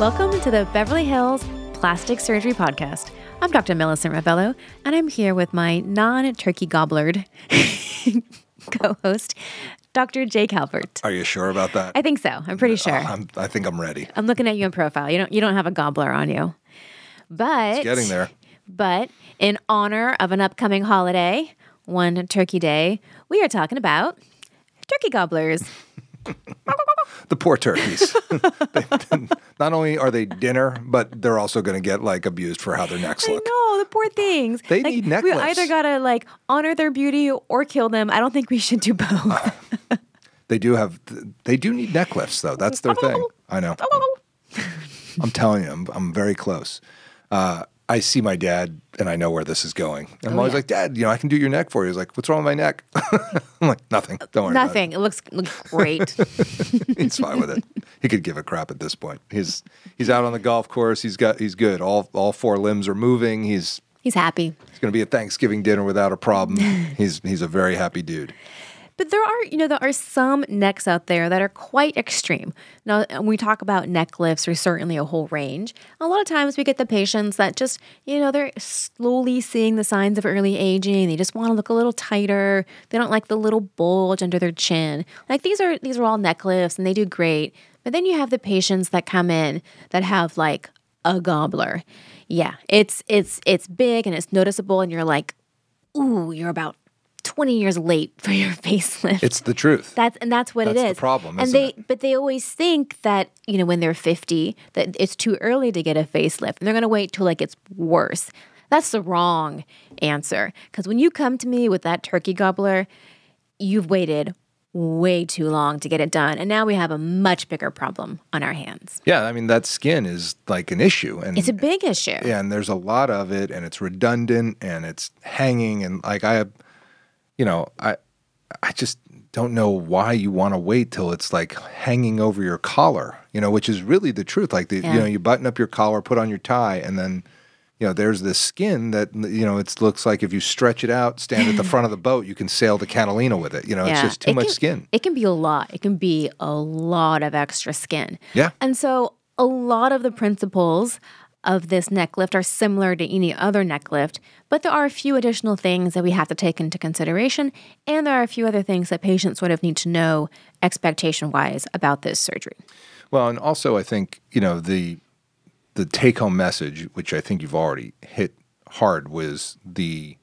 Welcome to the Beverly Hills Plastic Surgery Podcast. I'm Dr. Millicent Rovelo, and I'm here with my non turkey gobblered co host, Dr. Jay Calvert. Are you sure about that? I think so. I'm pretty uh, sure. I'm, I think I'm ready. I'm looking at you in profile. You don't you don't have a gobbler on you. But It's getting there. But in honor of an upcoming holiday, one turkey day, we are talking about turkey gobblers. The poor turkeys. They- not only are they dinner, but they're also going to get like abused for how their necks look. know the poor things. They Like, need neck We either gotta like honor their beauty or kill them. I don't think we should do both. They do have. They do need necklaces though. That's their thing. I know. I'm telling you, I'm, I'm very close. Uh, I see my dad, and I know where this is going. I'm Oh, always yeah. like, Dad, you know, I can do your neck for you. He's like, What's wrong with my neck? I'm like, Nothing. Don't worry. Nothing. It looks looks great. He's fine with it. He could give a crap at this point. He's he's out on the golf course. He's got he's good. All all four limbs are moving. He's He's happy. He's going to be a Thanksgiving dinner without a problem. he's he's a very happy dude. But there are, you know, there are some necks out there that are quite extreme. Now, when we talk about neck lifts, there's certainly a whole range. A lot of times we get the patients that just, you know, they're slowly seeing the signs of early aging. They just want to look a little tighter. They don't like the little bulge under their chin. Like these are these are all neck lifts and they do great. But then you have the patients that come in that have like a gobbler. Yeah, it's it's it's big and it's noticeable and you're like, "Ooh, you're about 20 years late for your facelift." It's the truth. That's and that's what it is. That's it the problem, and they it? but they always think that you know when they're fifty that it's too early to get a facelift, and they're gonna wait till like it's worse. That's the wrong answer because when you come to me with that turkey gobbler, you've waited way too long to get it done, and now we have a much bigger problem on our hands. yeah, I mean that skin is like an issue, and It's a big issue. yeah, and there's a lot of it, and it's redundant, and it's hanging, and like I, you know, I, I just don't know why you want to wait till it's like hanging over your collar, you know, which is really the truth. Like the, Yeah. you know, you button up your collar, put on your tie, and then. You know, there's this skin that you know. It looks like if you stretch it out, stand at the front of the boat, you can sail to Catalina with it. You know, it's just too It much can- skin. It can be a lot. It can be a lot of extra skin. Yeah. And so a lot of the principles of this neck lift are similar to any other neck lift, but there are a few additional things that we have to take into consideration. And there are a few other things that patients sort of need to know expectation wise about this surgery. Well, and also I think you know the the take home message, which I think you've already hit hard, was the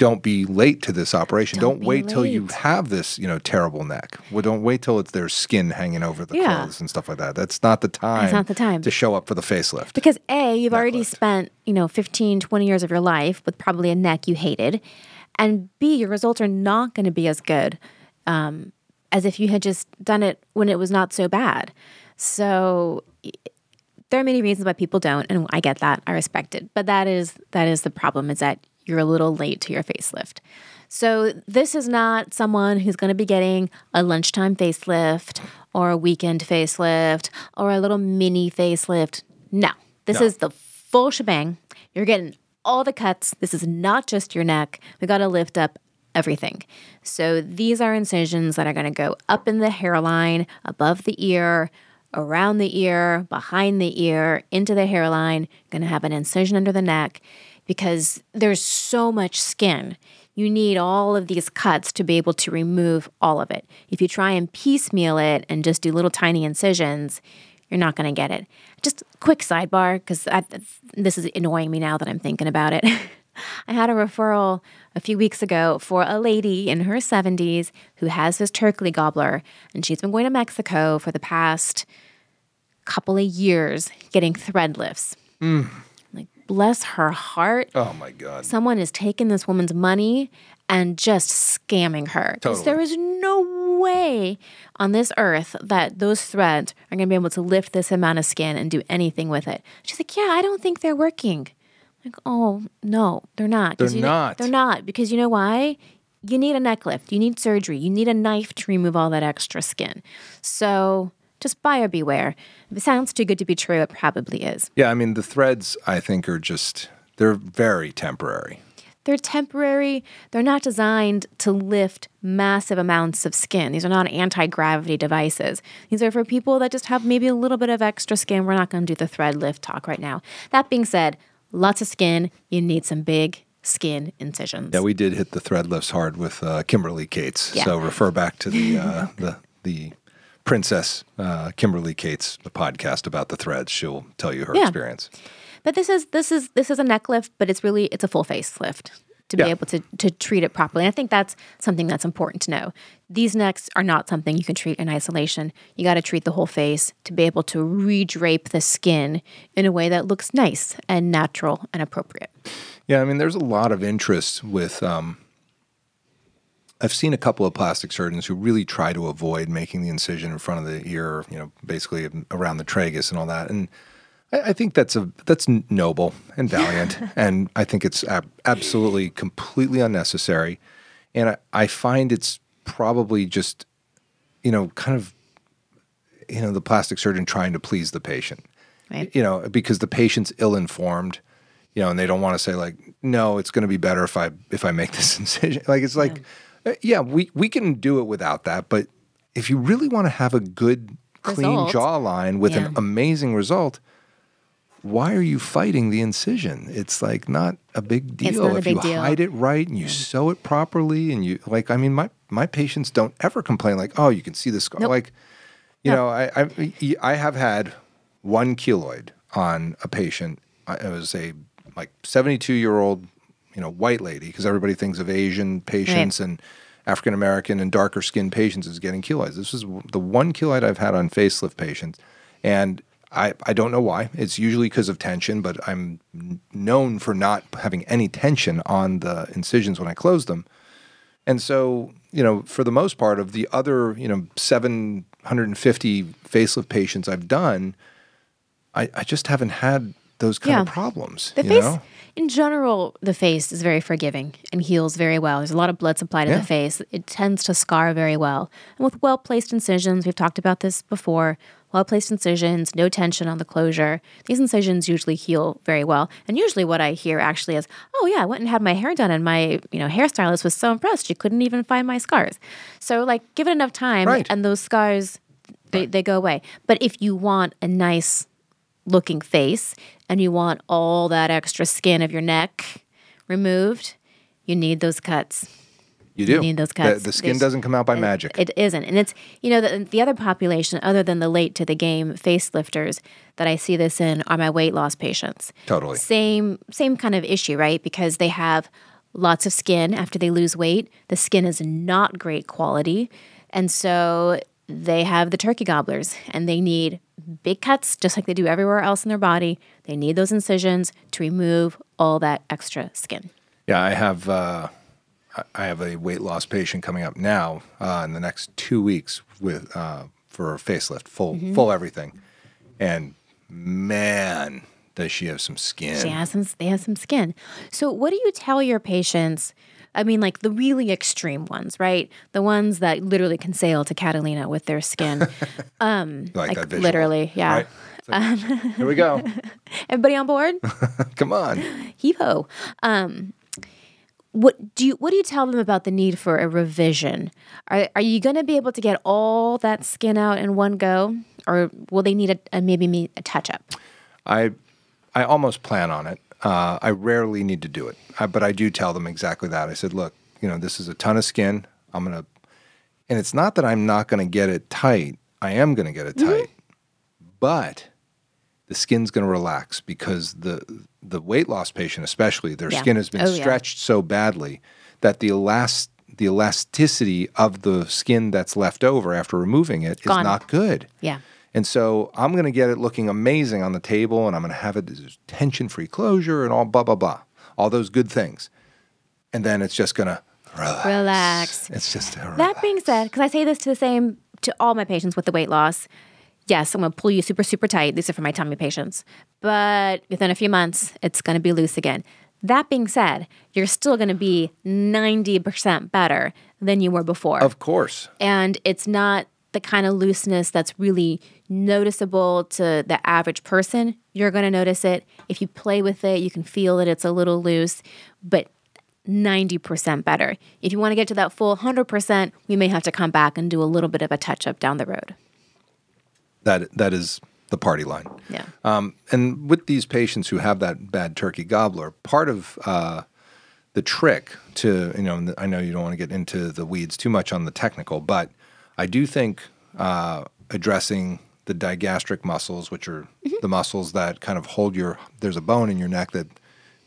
don't be late to this operation. Don't Don't, wait till you have this you know terrible neck. Well, don't wait till it's there's skin hanging over the Yeah. clothes and stuff like that. That's not the time. It's not the time. to show up for the facelift. Because A, you've already lift. spent, you know, 15, 20 years of your life with probably a neck you hated. And B, your results are not going to be as good um, as if you had just done it when it was not so bad. So there are many reasons why people don't, and I get that. I respect it. But that is that is the problem is that you're a little late to your facelift. So this is not someone who's going to be getting a lunchtime facelift or a weekend facelift or a little mini facelift. No, this No. is the full shebang. You're getting all the cuts. This is not just your neck. We got to lift up everything. So these are incisions that are going to go up in the hairline, above the ear, around the ear, behind the ear, into the hairline. Going to have an incision under the neck because there's so much skin. You need all of these cuts to be able to remove all of it. If you try and piecemeal it and just do little tiny incisions, you're not going to get it. Just quick sidebar because this is annoying me now that I'm thinking about it. I had a referral a few weeks ago for a lady in her 70s who has this turkey gobbler, and she's been going to Mexico for the past couple of years getting thread lifts. Like, bless her heart. Oh my God. Someone is taking this woman's money and just scamming her. 'Cause Totally. There is no way on this earth that those threads are going to be able to lift this amount of skin and do anything with it. She's like, Yeah, I don't think they're working. Like, oh, no, they're not. They're you know- not. They're not. Because you know why? You need a neck lift. You need surgery. You need a knife to remove all that extra skin. So just buyer beware. If it sounds too good to be true, it probably is. Yeah, I mean the threads I think are just they're very temporary. they're temporary. They're not designed to lift massive amounts of skin. These are not anti gravity devices. These are for people that just have maybe a little bit of extra skin. We're not going to do the thread lift talk right now. That being said, lots of skin. You need some big skin incisions. Yeah, we did hit the thread lifts hard with uh, Kimberly Cates. Yeah. So refer back to the uh, the the princess uh, Kimberly Cates the podcast about the threads. She'll tell you her Yeah. experience. But this is this is this is a neck lift, but it's really it's a full face lift to be able to to treat it properly. And I think that's something that's important to know. These necks are not something you can treat in isolation. You got to treat the whole face to be able to re-drape the skin in a way that looks nice and natural and appropriate. Yeah, I mean, there's a lot of interest with. Um, I've seen a couple of plastic surgeons who really try to avoid making the incision in front of the ear, you know, basically around the tragus and all that. And I, I think that's a that's noble and valiant, and I think it's ab- absolutely completely unnecessary. And I, I find it's probably just, you know, kind of, you know, the plastic surgeon trying to please the patient Right. you know, because the patient's ill-informed, you know, and they don't want to say like, no, it's going to be better if I if I make this incision. Like it's like, uh, yeah, we we can do it without that, but if you really want to have a good, clean Result. jawline with Yeah. an amazing result, why are you fighting the incision? It's like not a big deal It's not a if big you deal. hide it right and you sew it properly and you like. I mean, my my patients don't ever complain like, oh, you can see the scar. Nope. Like, you No. know, I, I I have had one keloid on a patient. It was a like seventy two year old, you know, white lady because everybody thinks of Asian patients and African American and darker skinned patients as getting keloids. This is the one keloid I've had on facelift patients, and I I don't know why. It's usually because of tension, but I'm known for not having any tension on the incisions when I close them. And so, you know, for the most part of the other, you know, 750 facelift patients I've done, I, I just haven't had those kind of problems. The you face, know? In general, the face is very forgiving and heals very well. There's a lot of blood supply to Yeah. the face. It tends to scar very well. And with well placed incisions, we've talked about this before. Well placed incisions, no tension on the closure. These incisions usually heal very well. And usually, what I hear actually is, "Oh yeah, I went and had my hair done, and my you know hairstylist was so impressed she couldn't even find my scars." So, like, give it enough time, Right. and those scars they, they go away. But if you want a nice looking face and you want all that extra skin of your neck removed, you need those cuts. You do. need those The- cuts. The, skin There's- doesn't come out by it- magic. It isn't. And it's, you know, the, the other population, other than the late to the game facelifters that I see this in, are my weight loss patients. Totally. Same, same kind of issue, right? Because they have lots of skin after they lose weight. The skin is not great quality. And so they have the turkey gobblers and they need big cuts just like they do everywhere else in their body. They need those incisions to remove all that extra skin. Yeah, I have uh, I- have a weight loss patient coming up now uh, in the next two weeks with uh, for a facelift, full Mm-hmm. full everything, and man, does she have some skin? She has some, they have some skin. So, what do you tell your patients? I mean, like the really extreme ones, right? The ones that literally can sail to Catalina with their skin. Um, like, that visual, literally, yeah. right? Like, here we go. Everybody on board? Come on. Heave ho. Um, what do you what do you tell them about the need for a revision? Are are you going to be able to get all that skin out in one go, or will they need a, a maybe a touch up? I I almost plan on it. Uh, I rarely need to do it, I, but I do tell them exactly that. I said, look, you know, this is a ton of skin. I'm gonna, and it's not that I'm not gonna get it tight. I am gonna get it Mm-hmm. tight, but the skin's gonna relax because the the weight loss patient, especially, their Yeah. skin has been Oh, yeah. stretched so badly that the elast the elasticity of the skin that's left over after removing it is Gone. not good. Yeah. And so I'm going to get it looking amazing on the table and I'm going to have it as tension free closure and all blah, blah, blah. All those good things. And then it's just going to relax. Relax. It's just a That being said, because I say this to the same to all my patients with the weight loss, yes, I'm gonna pull you super, super tight. These are for my tummy patients. But within a few months, it's gonna be loose again. That being said, you're still gonna be 90% better than you were before. Of course. and it's not the kind of looseness that's really noticeable to the average person. You're going to notice it. If you play with it, you can feel that it's a little loose, but 90% better. If you want to get to that full 100%, we may have to come back and do a little bit of a touch up down the road. That that is the party line. Yeah. Um, and with these patients who have that bad turkey gobbler, part of uh, the trick to you know, I know you don't want to get into the weeds too much on the technical, but I do think uh, addressing the digastric muscles, which are Mm-hmm. the muscles that kind of hold your. There's a bone in your neck that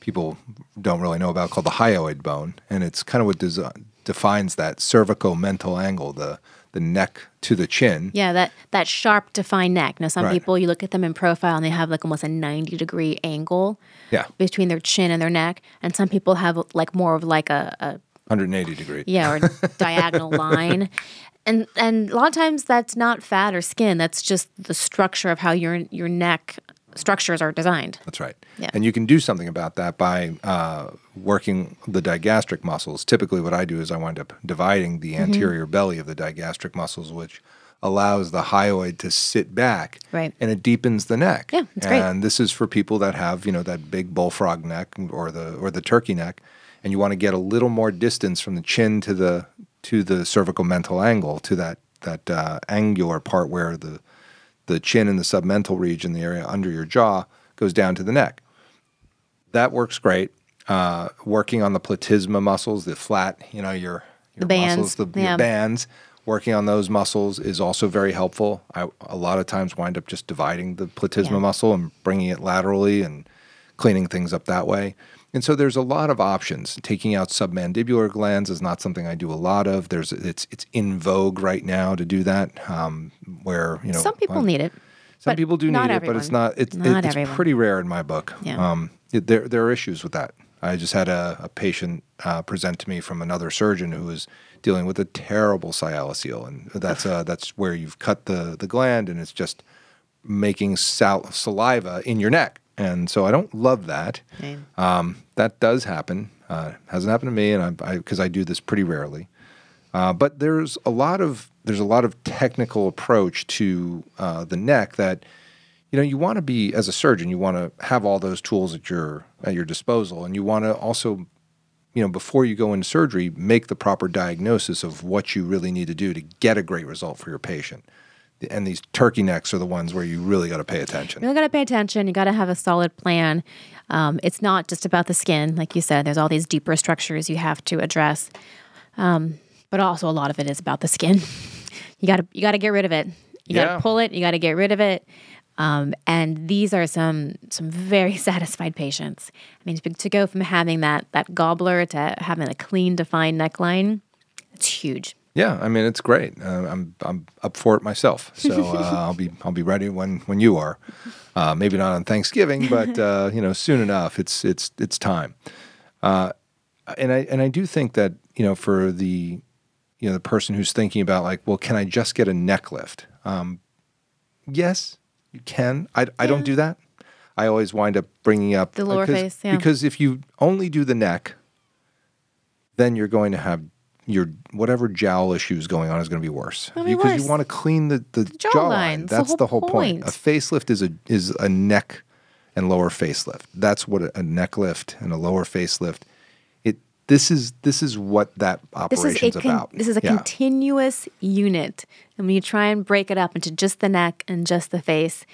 people don't really know about called the hyoid bone, and it's kind of what desi defines that cervicomental angle, the the neck to the chin. Yeah, that that sharp defined neck. Now some Right. people you look at them in profile and they have like almost a 90 degree angle Yeah, between their chin and their neck, and some people have like more of like a, a 180 degree. yeah, or diagonal line. And and a lot of times that's not fat or skin. That's just the structure of how your your neck structures are designed. That's right. Yeah. And you can do something about that by uh, working the digastric muscles. Typically, what I do is I wind up dividing the Mm-hmm. anterior belly of the digastric muscles, which allows the hyoid to sit back. Right. And it deepens the neck. Yeah, it's great. And this is for people that have, you know, that big bullfrog neck or the or the turkey neck, and you want to get a little more distance from the chin to the to the cervicomental angle to that that uh, angular part where the the chin and the submental region, the area under your jaw, goes down to the neck. That works great. Uh, working on the platysma muscles, the flat, you know, your your The bands, muscles, the yeah. your bands. Working on those muscles is also very helpful. I a lot of times wind up just dividing the platysma Yeah. muscle and bringing it laterally and cleaning things up that way. And so there's a lot of options. Taking out submandibular glands is not something I do a lot of. There's it's it's in vogue right now to do that. Um, where you know Some people uh, need it. some people do need it, but it's not. It's Not it's everyone. pretty rare in my book. Yeah. Um, it, there there are issues with that. I just had a, a patient uh, present to me from another surgeon who was dealing with a terrible sialocele, and that's uh, that's where you've cut the the gland and it's just making sal- saliva in your neck. And so I don't love that. Um, that does happen. Uh, hasn't happened to me, and I because I, do this pretty rarely. Uh, but there's a lot of there's a lot of technical approach to uh, the neck that you know you want to be as a surgeon you want to have all those tools at your at your disposal, and you want to also you know before you go into surgery make the proper diagnosis of what you really need to do to get a great result for your patient. And these turkey necks are the ones where you really got to pay attention. You really got to pay attention. You got to have a solid plan. Um, it's not just about the skin, like you said. There's all these deeper structures you have to address, um, but also a lot of it is about the skin. you got to you got to get rid of it. You got Yeah. to pull it. You got to get rid of it. Um, and these are some some very satisfied patients. I mean, to, to go from having that that gobbler to having a clean, defined neckline, it's huge. Yeah, I mean it's great. Uh, I'm I'm up for it myself, so uh, I'll be I'll be ready when when you are. Uh, maybe not on Thanksgiving, but uh, you know soon enough. It's it's it's time. Uh, and I and I do think that you know for the you know the person who's thinking about like, well, can I just get a neck lift? Um, yes, you can. I I don't do that. I always wind up bringing up The lower face, yeah. because if you only do the neck, then you're going to have your whatever jowl issues going on is going to be worse be because you want to clean the the, jaw jawline. line. It's the That's whole the whole point. point. A facelift is a is a neck and lower facelift. That's what a, a neck lift and a lower facelift. It this is this is what that This is con- about. this is a Yeah. continuous unit, and when you try and break it up into just the neck and just the face,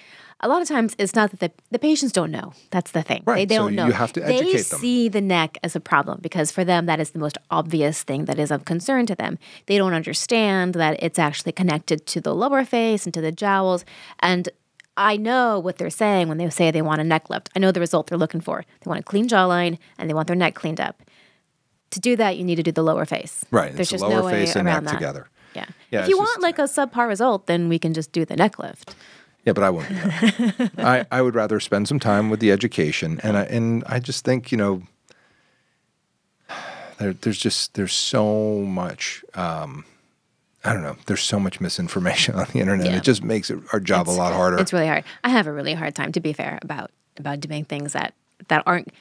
a lot of times it's not that the, the patients don't know. That's the thing. They, Right, they so don't know. you have to they them. see the neck as a problem because for them that is the most obvious thing that is of concern to them. They don't understand that it's actually connected to the lower face and to the jowls and. I know what they're saying when they say they want a neck lift. I know the result they're looking for. They want a clean jawline and they want their neck cleaned up. To do that, you need to do the lower face. Right, There's it's just lower no way and around neck that. together. Yeah. Yeah, if you want just- like a subpar result, then we can just do the neck lift. Yeah, but I won't. I I would rather spend some time with the education, and I and I just think you know, there, there's just there's so much. Um, I don't know. There's so much misinformation on the internet. Yeah. It just makes it, our job a lot harder. It's really hard. I have a really hard time, to be fair, about about doing things that that aren't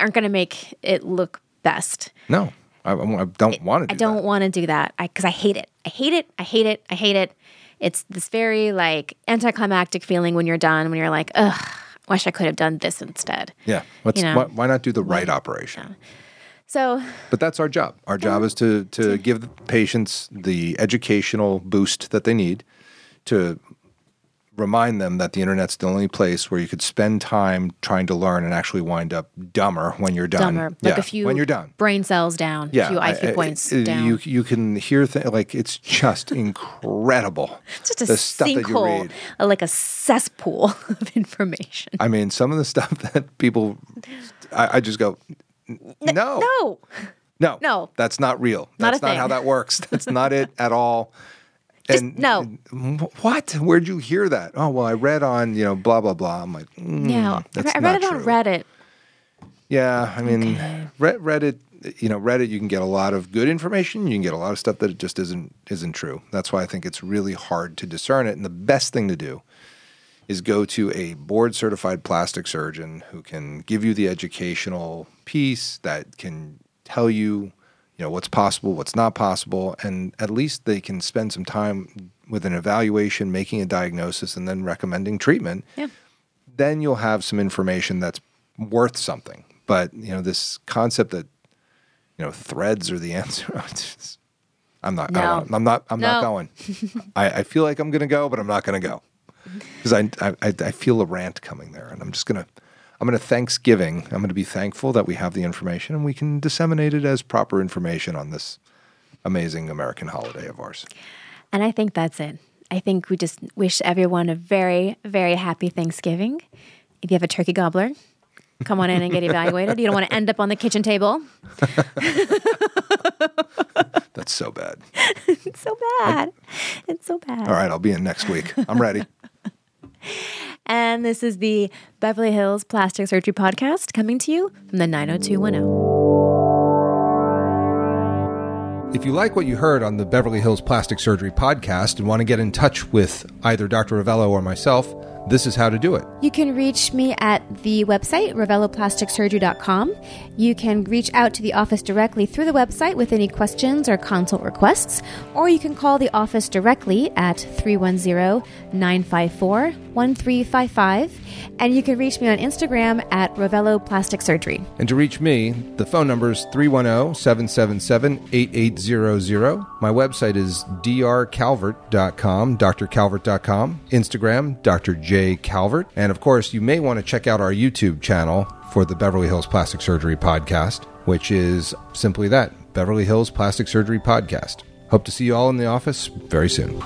aren't going to make it look best. no, I, I don't want to. Do I don't want to do that because I, hate it. I hate it. I hate it. I hate it. It's this very like anticlimactic feeling when you're done. When you're like, ugh, wish I could have done this instead. Yeah. You know. why, why not do the right operation? So But that's our job. Our job is to to give the patients the educational boost that they need to remind them that the internet's the only place where you could spend time trying to learn and actually wind up dumber when you're done. dumber, like Yeah, a few when you're done. brain cells down, Yeah, a few IQ I- points uh, down. You you can hear th- like it's just incredible. just a the stuff that you sinkhole, uh, like a cesspool of information. I mean, some of the stuff that people, I, I just go, no, No, no, No. that's not real. Not That's a not how that works. That's not it at all. Just no. what? Where'd you hear that? Oh well, I read on you know blah blah blah. I'm like, mm, yeah. I that's re- I not read it on true. Reddit. Yeah, I mean, Red, Reddit. You know, Reddit. You can get a lot of good information. You can get a lot of stuff that it just isn't isn't true. That's why I think it's really hard to discern it. And the best thing to do is go to a board certified plastic surgeon who can give you the educational piece that can tell you, you know, what's possible, what's not possible, and at least they can spend some time with an evaluation, making a diagnosis, and then recommending treatment Yeah. then you'll have some information that's worth something. But you know, this concept that you know threads are the answer. I'm not. I No. wanna- I'm not. I'm not going. I, I feel like I'm going to go, but I'm not going to go because I, I I I feel a rant coming there, and I'm just gonna. I'm going to Thanksgiving. I'm going to be thankful that we have the information and we can disseminate it as proper information on this amazing American holiday of ours. And I think that's it. I think we just wish everyone a very, very happy Thanksgiving. If you have a turkey gobbler, come on in and get evaluated. You don't want to end up on the kitchen table. That's so bad. It's so bad. It's so bad. All right, I'll be in next week. I'm ready. And this is the Beverly Hills Plastic Surgery Podcast coming to you from the 90210. If you like what you heard on the Beverly Hills Plastic Surgery podcast and want to get in touch with either Dr. Rovelo or myself, this is how to do it. You can reach me at the website, roveloplasticsurgery.com. You can reach out to the office directly through the website with any questions or consult requests, or you can call the office directly at 310 954 1355. And you can reach me on Instagram at Rovelo Plastic Surgery. And to reach me, the phone number is 310 777 8800. My website is drcalvert.com, drcalvert.com, Instagram, Dr. J. Calvert. And of course, you may want to check out our YouTube channel for the Beverly Hills Plastic Surgery Podcast, which is simply that Beverly Hills Plastic Surgery Podcast. Hope to see you all in the office very soon.